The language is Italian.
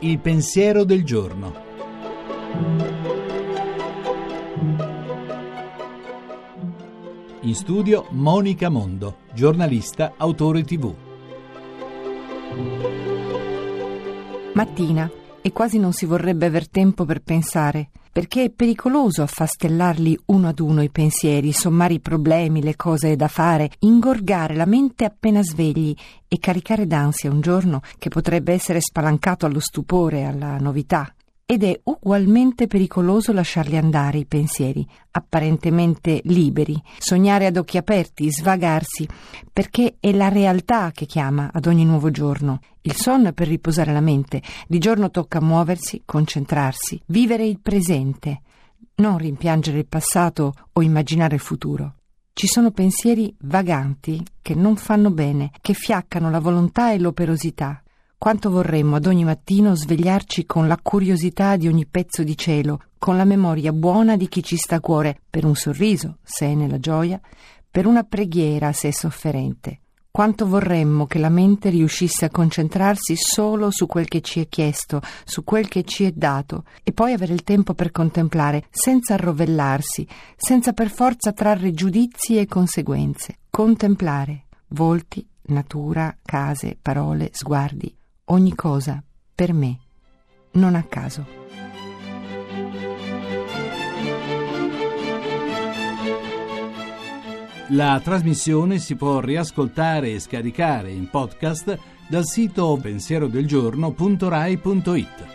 Il pensiero del giorno. In studio Monica Mondo, giornalista, autore tv. Mattina e quasi non si vorrebbe aver tempo per pensare, perché è pericoloso affastellarli uno ad uno i pensieri, sommare i problemi, le cose da fare, ingorgare la mente appena svegli e caricare d'ansia un giorno che potrebbe essere spalancato allo stupore, alla novità, ed è ugualmente pericoloso lasciarli andare i pensieri, apparentemente liberi, sognare ad occhi aperti, svagarsi, perché è la realtà che chiama ad ogni nuovo giorno. Il sonno è per riposare la mente, di giorno tocca muoversi, concentrarsi, vivere il presente, non rimpiangere il passato o immaginare il futuro. Ci sono pensieri vaganti che non fanno bene, che fiaccano la volontà e l'operosità, quanto vorremmo ad ogni mattino svegliarci con la curiosità di ogni pezzo di cielo, con la memoria buona di chi ci sta a cuore, per un sorriso, se è nella gioia, per una preghiera, se è sofferente. Quanto vorremmo che la mente riuscisse a concentrarsi solo su quel che ci è chiesto, su quel che ci è dato, e poi avere il tempo per contemplare, senza arrovellarsi, senza per forza trarre giudizi e conseguenze. Contemplare volti, natura, case, parole, sguardi ogni cosa per me, non a caso. La trasmissione si può riascoltare e scaricare in podcast dal sito pensierodelgiorno.rai.it.